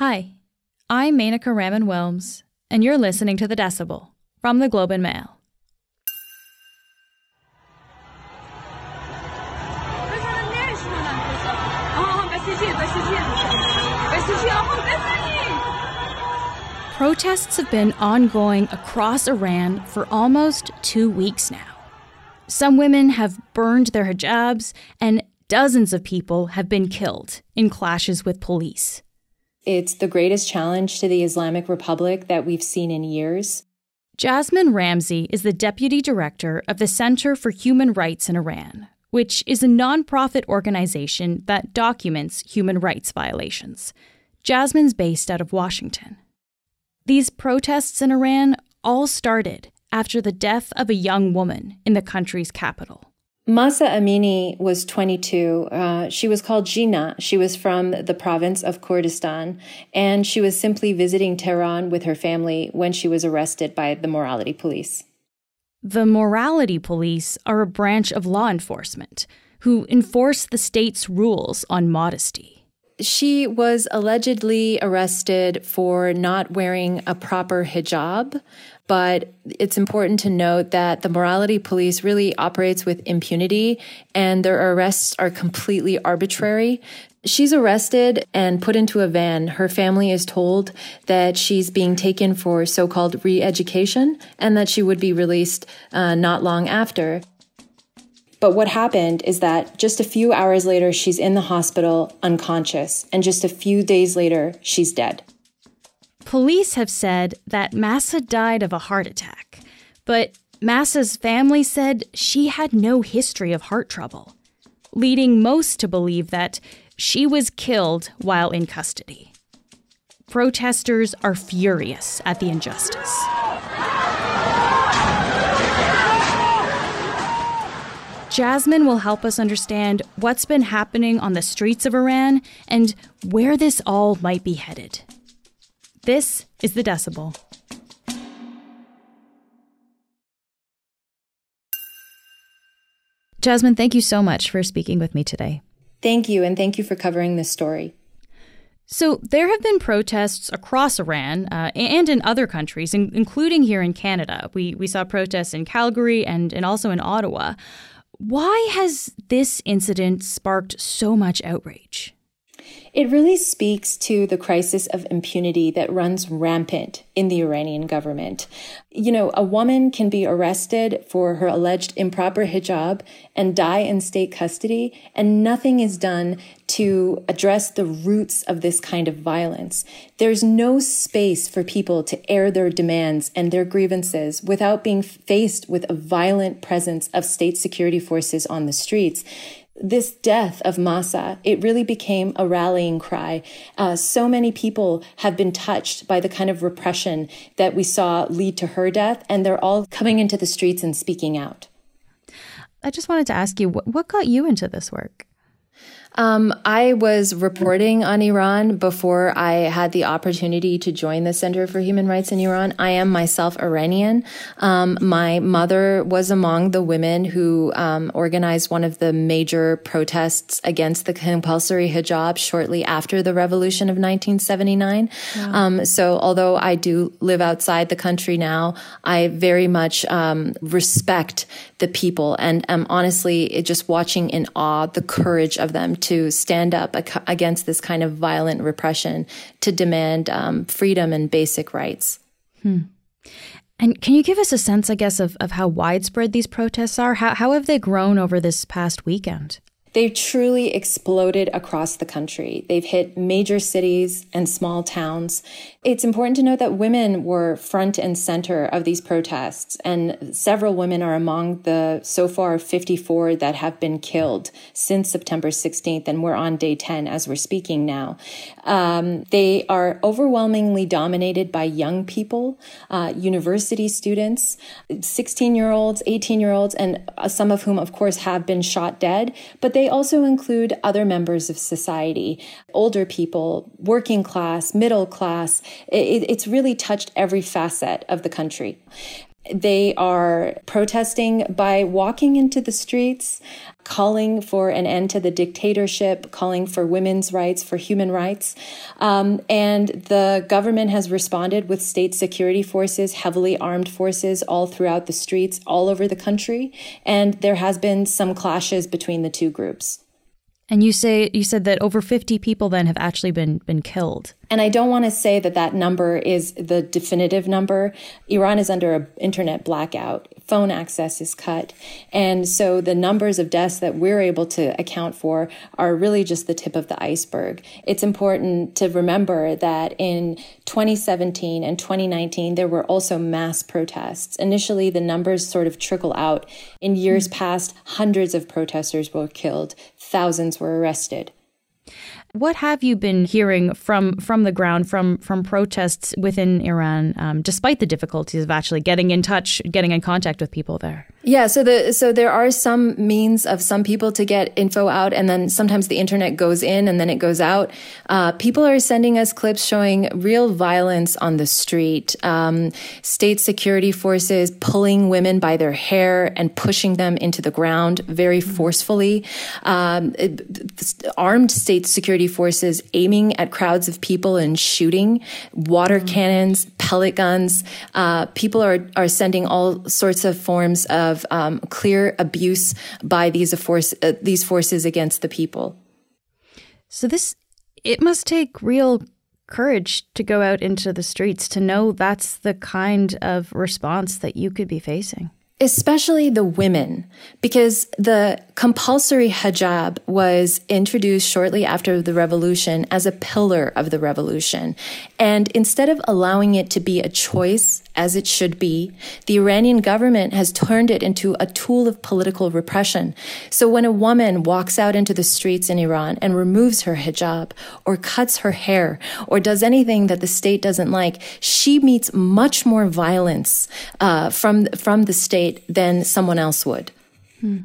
Hi, I'm Menaka Raman Wilms, and you're listening to The Decibel from the Globe and Mail. Protests have been ongoing across Iran for almost two weeks now. Some women have burned their hijabs, and dozens of people have been killed in clashes with police. It's the greatest challenge to the Islamic Republic that we've seen in years. Jasmin Ramsey is the deputy director of the Center for Human Rights in Iran, which is a nonprofit organization that documents human rights violations. Jasmin's based out of Washington. These protests in Iran all started after the death of a young woman in the country's capital. Mahsa Amini was 22. Uh, she was called Jina. She was from the province of Kurdistan, and she was simply visiting Tehran with her family when she was arrested by the morality police. The morality police are a branch of law enforcement who enforce the state's rules on modesty she was allegedly arrested for not wearing a proper hijab. But it's important to note that the morality police really operates with impunity and their arrests are completely arbitrary. She's arrested and put into a van. Her family is told that she's being taken for so called re education and that she would be released uh, not long after. But what happened is that just a few hours later, she's in the hospital unconscious, and just a few days later, she's dead. Police have said that Mahsa died of a heart attack, but Mahsa's family said she had no history of heart trouble, leading most to believe that she was killed while in custody. Protesters are furious at the injustice. Jasmin will help us understand what's been happening on the streets of Iran and where this all might be headed. This is The Decibel. Jasmin, thank you so much for speaking with me today. Thank you, and thank you for covering this story. So, there have been protests across Iran uh, and in other countries, in- including here in Canada. We, we saw protests in Calgary and, and also in Ottawa. Why has this incident sparked so much outrage? It really speaks to the crisis of impunity that runs rampant in the Iranian government. You know, a woman can be arrested for her alleged improper hijab and die in state custody, and nothing is done to address the roots of this kind of violence. There's no space for people to air their demands and their grievances without being faced with a violent presence of state security forces on the streets this death of Mahsa, it really became a rallying cry. Uh, so many people have been touched by the kind of repression that we saw lead to her death, and they're all coming into the streets and speaking out. I just wanted to ask you, what, what got you into this work? Um, I was reporting on Iran before I had the opportunity to join the Center for Human Rights in Iran. I am myself Iranian. Um, my mother was among the women who um, organized one of the major protests against the compulsory hijab shortly after the revolution of 1979. Wow. Um, so, although I do live outside the country now, I very much um, respect the people and am honestly just watching in awe the courage of them to stand up against this kind of violent repression to demand um, freedom and basic rights. Hmm. And can you give us a sense, I guess, of, of how widespread these protests are? How, how have they grown over this past weekend? They've truly exploded across the country. They've hit major cities and small towns. It's important to note that women were front and center of these protests, and several women are among the so far 54 that have been killed since September 16th, and we're on day 10 as we're speaking now. Um, they are overwhelmingly dominated by young people, uh, university students, 16 year olds, 18 year olds, and some of whom, of course, have been shot dead, but they also include other members of society, older people, working class, middle class. It, it's really touched every facet of the country. They are protesting by walking into the streets, calling for an end to the dictatorship, calling for women's rights, for human rights. Um, and the government has responded with state security forces, heavily armed forces all throughout the streets, all over the country. And there has been some clashes between the two groups. And you say you said that over 50 people then have actually been been killed. And I don't want to say that that number is the definitive number. Iran is under an internet blackout. Phone access is cut. And so the numbers of deaths that we're able to account for are really just the tip of the iceberg. It's important to remember that in 2017 and 2019, there were also mass protests. Initially, the numbers sort of trickle out. In years past, hundreds of protesters were killed, thousands were arrested. What have you been hearing from from the ground from from protests within Iran, um, despite the difficulties of actually getting in touch, getting in contact with people there? Yeah, so the so there are some means of some people to get info out, and then sometimes the internet goes in and then it goes out. Uh, people are sending us clips showing real violence on the street, um, state security forces pulling women by their hair and pushing them into the ground very forcefully, um, armed state security forces aiming at crowds of people and shooting, water mm-hmm. cannons, pellet guns. Uh, people are are sending all sorts of forms of of um, clear abuse by these force uh, these forces against the people. So this it must take real courage to go out into the streets to know that's the kind of response that you could be facing especially the women, because the compulsory hijab was introduced shortly after the revolution as a pillar of the revolution. And instead of allowing it to be a choice, as it should be, the Iranian government has turned it into a tool of political repression. So when a woman walks out into the streets in Iran and removes her hijab or cuts her hair or does anything that the state doesn't like, she meets much more violence uh, from from the state than someone else would. Hmm.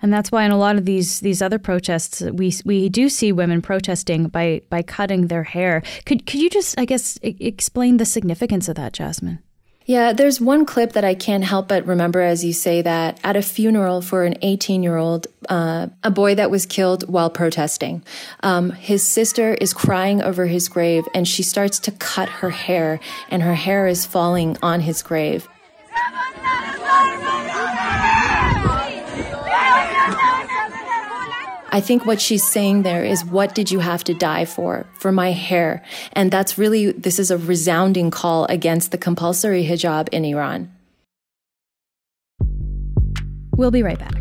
And that's why in a lot of these these other protests, we we do see women protesting by by cutting their hair. Could could you just, I guess, explain the significance of that, Jasmin? Yeah, there's one clip that I can't help but remember as you say that at a funeral for an 18 year old, uh, a boy that was killed while protesting. Um, his sister is crying over his grave and she starts to cut her hair, and her hair is falling on his grave. I think what she's saying there is, what did you have to die for? For my hair. And that's really, this is a resounding call against the compulsory hijab in Iran. We'll be right back.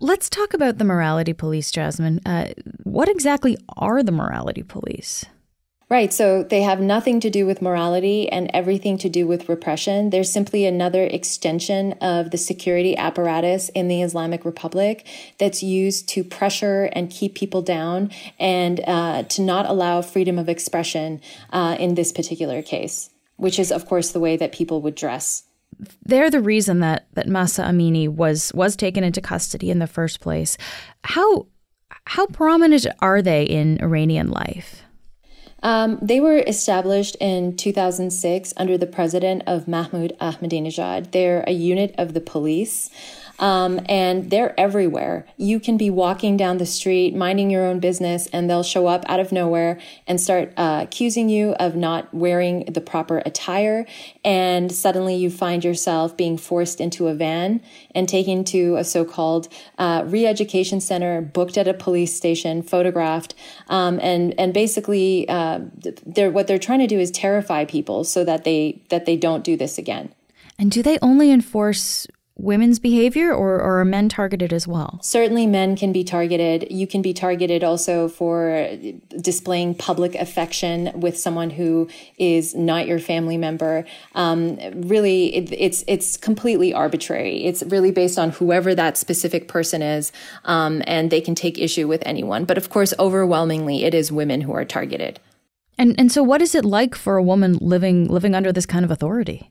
Let's talk about the morality police, Jasmin. Uh, what exactly are the morality police? Right. So they have nothing to do with morality and everything to do with repression. They're simply another extension of the security apparatus in the Islamic Republic that's used to pressure and keep people down and uh, to not allow freedom of expression uh, in this particular case, which is, of course, the way that people would dress. They're the reason that, that Mahsa Amini was was taken into custody in the first place. How how prominent are they in Iranian life? Um, they were established in 2006 under the president of Mahmoud Ahmadinejad. They're a unit of the police. Um, and they're everywhere. You can be walking down the street, minding your own business, and they'll show up out of nowhere and start uh, accusing you of not wearing the proper attire. And suddenly you find yourself being forced into a van and taken to a so called uh, re education center, booked at a police station, photographed. Um, and, and basically, uh, they're, what they're trying to do is terrify people so that they, that they don't do this again. And do they only enforce women's behavior or, or are men targeted as well? Certainly, men can be targeted. You can be targeted also for displaying public affection with someone who is not your family member. Um, really, it, it's it's completely arbitrary. It's really based on whoever that specific person is, um, and they can take issue with anyone. But of course, overwhelmingly, it is women who are targeted. And and so, what is it like for a woman living living under this kind of authority?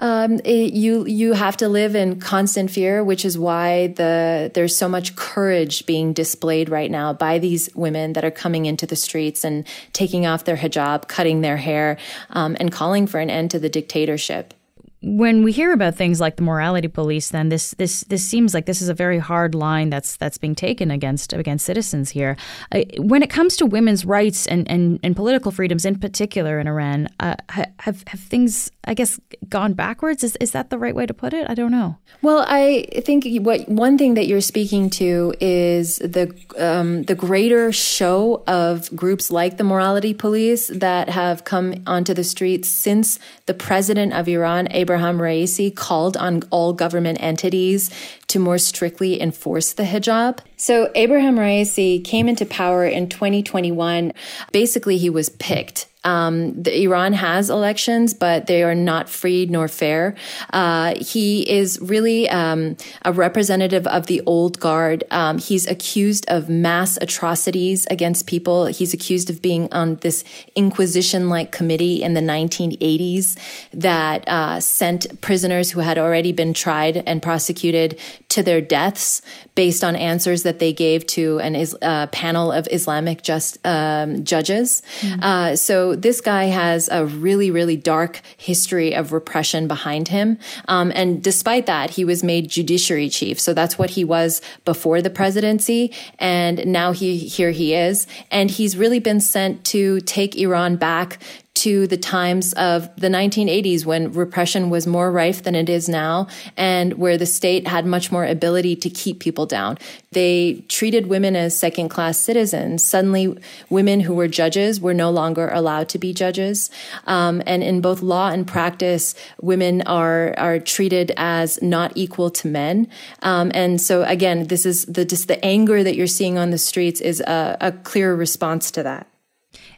Um, it, you you have to live in constant fear, which is why the there's so much courage being displayed right now by these women that are coming into the streets and taking off their hijab, cutting their hair, um, and calling for an end to the dictatorship when we hear about things like the morality police, then this this this seems like this is a very hard line that's that's being taken against against citizens here. Uh, when it comes to women's rights and, and, and political freedoms in particular in Iran, uh, have have things I guess gone backwards? Is is that the right way to put it? I don't know. Well, I think what one thing that you're speaking to is the um, the greater show of groups like the morality police that have come onto the streets since the president of Iran, Ebrahim Ebrahim Raisi called on all government entities to more strictly enforce the hijab. So Ebrahim Raisi came into power in 2021. Basically, he was picked um, the, Iran has elections, but they are not free nor fair. Uh, he is really um, a representative of the old guard. Um, he's accused of mass atrocities against people. He's accused of being on this inquisition-like committee in the 1980s that uh, sent prisoners who had already been tried and prosecuted to their deaths based on answers that they gave to an uh, panel of Islamic just um, judges. Mm-hmm. Uh, this guy has a really, really dark history of repression behind him. Um, and despite that, he was made judiciary chief. So that's what he was before the presidency. And now he, here he is. And he's really been sent to take Iran back to the times of the 1980s when repression was more rife than it is now and where the state had much more ability to keep people down. They treated women as second class citizens. Suddenly, women who were judges were no longer allowed to be judges. Um, and in both law and practice, women are, are treated as not equal to men. Um, and so again, this is the, just the anger that you're seeing on the streets is a, a clear response to that.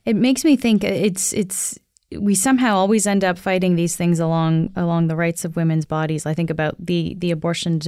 It makes me think it's it's we somehow always end up fighting these things along along the rights of women's bodies. I think about the the abortion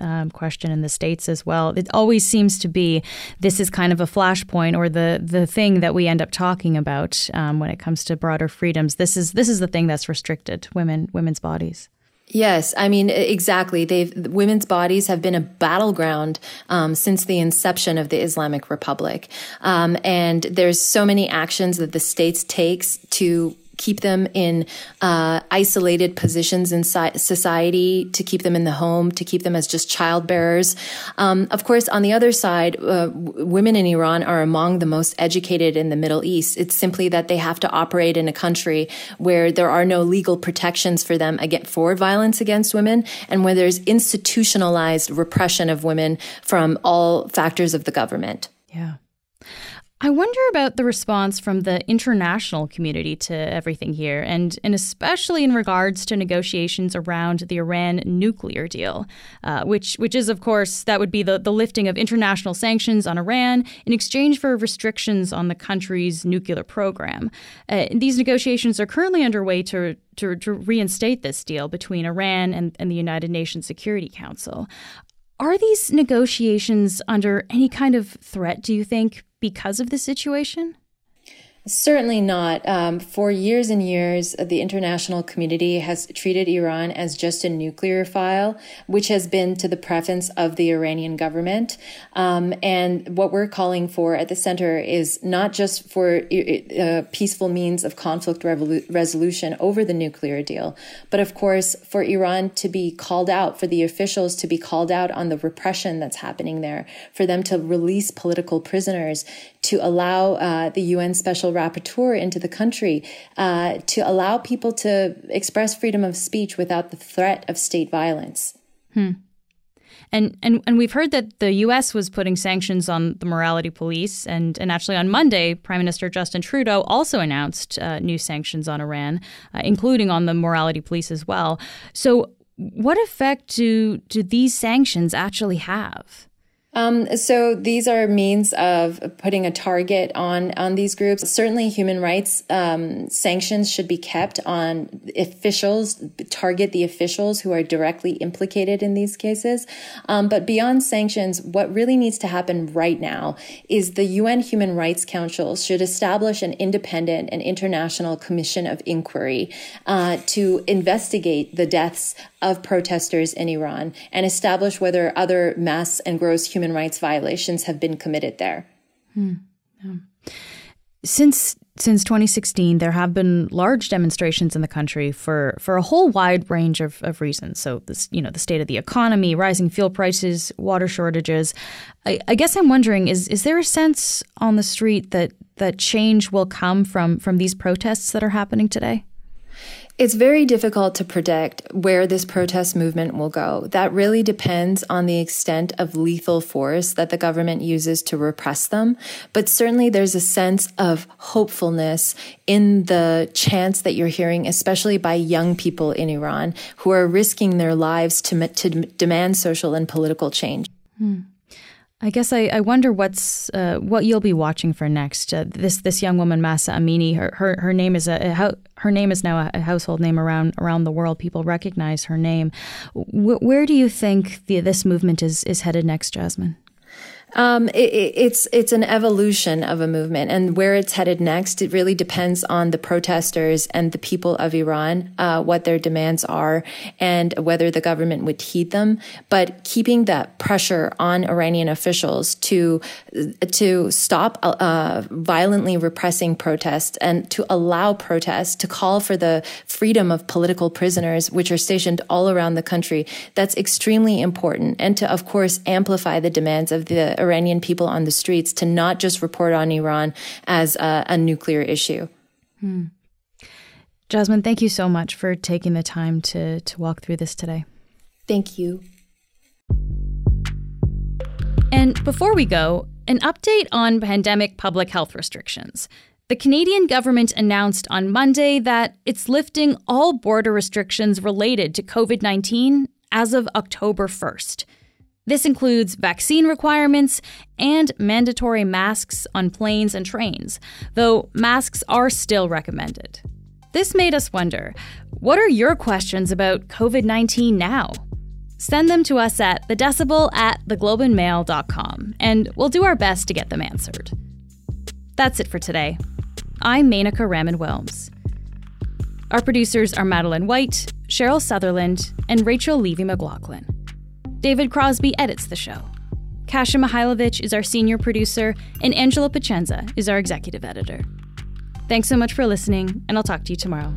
um, question in the states as well. It always seems to be this is kind of a flashpoint or the the thing that we end up talking about um, when it comes to broader freedoms. This is this is the thing that's restricted women women's bodies. Yes, I mean exactly. They've women's bodies have been a battleground um, since the inception of the Islamic Republic, um, and there's so many actions that the states takes to keep them in uh, isolated positions in society, to keep them in the home, to keep them as just child bearers. Um, of course, on the other side, uh, women in Iran are among the most educated in the Middle East. It's simply that they have to operate in a country where there are no legal protections for them against, for violence against women and where there's institutionalized repression of women from all factors of the government. Yeah. I wonder about the response from the international community to everything here, and, and especially in regards to negotiations around the Iran nuclear deal, uh, which, which is, of course, that would be the, the lifting of international sanctions on Iran in exchange for restrictions on the country's nuclear program. Uh, these negotiations are currently underway to, to, to reinstate this deal between Iran and, and the United Nations Security Council. Are these negotiations under any kind of threat, do you think, because of the situation? Certainly not. Um, for years and years, the international community has treated Iran as just a nuclear file, which has been to the preference of the Iranian government. Um, and what we're calling for at the center is not just for uh, peaceful means of conflict resolution over the nuclear deal, but of course for Iran to be called out, for the officials to be called out on the repression that's happening there, for them to release political prisoners, to allow uh, the UN Special Rapporteur into the country, uh, to allow people to express freedom of speech without the threat of state violence. Hmm. And, and and we've heard that the U.S. was putting sanctions on the morality police, and and actually on Monday, Prime Minister Justin Trudeau also announced uh, new sanctions on Iran, uh, including on the morality police as well. So, what effect do do these sanctions actually have? Um, so these are means of putting a target on on these groups. Certainly, human rights um, sanctions should be kept on officials. Target the officials who are directly implicated in these cases. Um, but beyond sanctions, what really needs to happen right now is the UN Human Rights Council should establish an independent and international commission of inquiry uh, to investigate the deaths of protesters in Iran and establish whether other mass and gross human rights violations have been committed there. Hmm. Yeah. Since since 2016, there have been large demonstrations in the country for, for a whole wide range of, of reasons. So, this, you know, the state of the economy, rising fuel prices, water shortages. I, I guess I'm wondering is is there a sense on the street that that change will come from from these protests that are happening today? It's very difficult to predict where this protest movement will go. That really depends on the extent of lethal force that the government uses to repress them. But certainly there's a sense of hopefulness in the chants that you're hearing, especially by young people in Iran who are risking their lives to, to demand social and political change. Hmm. I guess I, I wonder what's uh, what you'll be watching for next. Uh, this this young woman, Mahsa Amini, her her, her name is a, a, her name is now a household name around around the world. People recognize her name. W- where do you think the, this movement is is headed next, Jasmin? Um, it, it's it's an evolution of a movement, and where it's headed next, it really depends on the protesters and the people of Iran, uh, what their demands are, and whether the government would heed them. But keeping that pressure on Iranian officials to to stop uh, violently repressing protests and to allow protests, to call for the freedom of political prisoners, which are stationed all around the country, that's extremely important, and to of course amplify the demands of the Iranian people on the streets to not just report on Iran as a, a nuclear issue. Hmm. Jasmin, thank you so much for taking the time to, to walk through this today. Thank you. And before we go, an update on pandemic public health restrictions. The Canadian government announced on Monday that it's lifting all border restrictions related to COVID 19 as of October 1st. This includes vaccine requirements and mandatory masks on planes and trains, though masks are still recommended. This made us wonder what are your questions about COVID 19 now? Send them to us at thedecibel at theglobeandmail.com, and we'll do our best to get them answered. That's it for today. I'm Menaka Raman Wilms. Our producers are Madeline White, Cheryl Sutherland, and Rachel Levy McLaughlin. David Crosby edits the show. Kasia Mihailovich is our senior producer, and Angela Pacienza is our executive editor. Thanks so much for listening, and I'll talk to you tomorrow.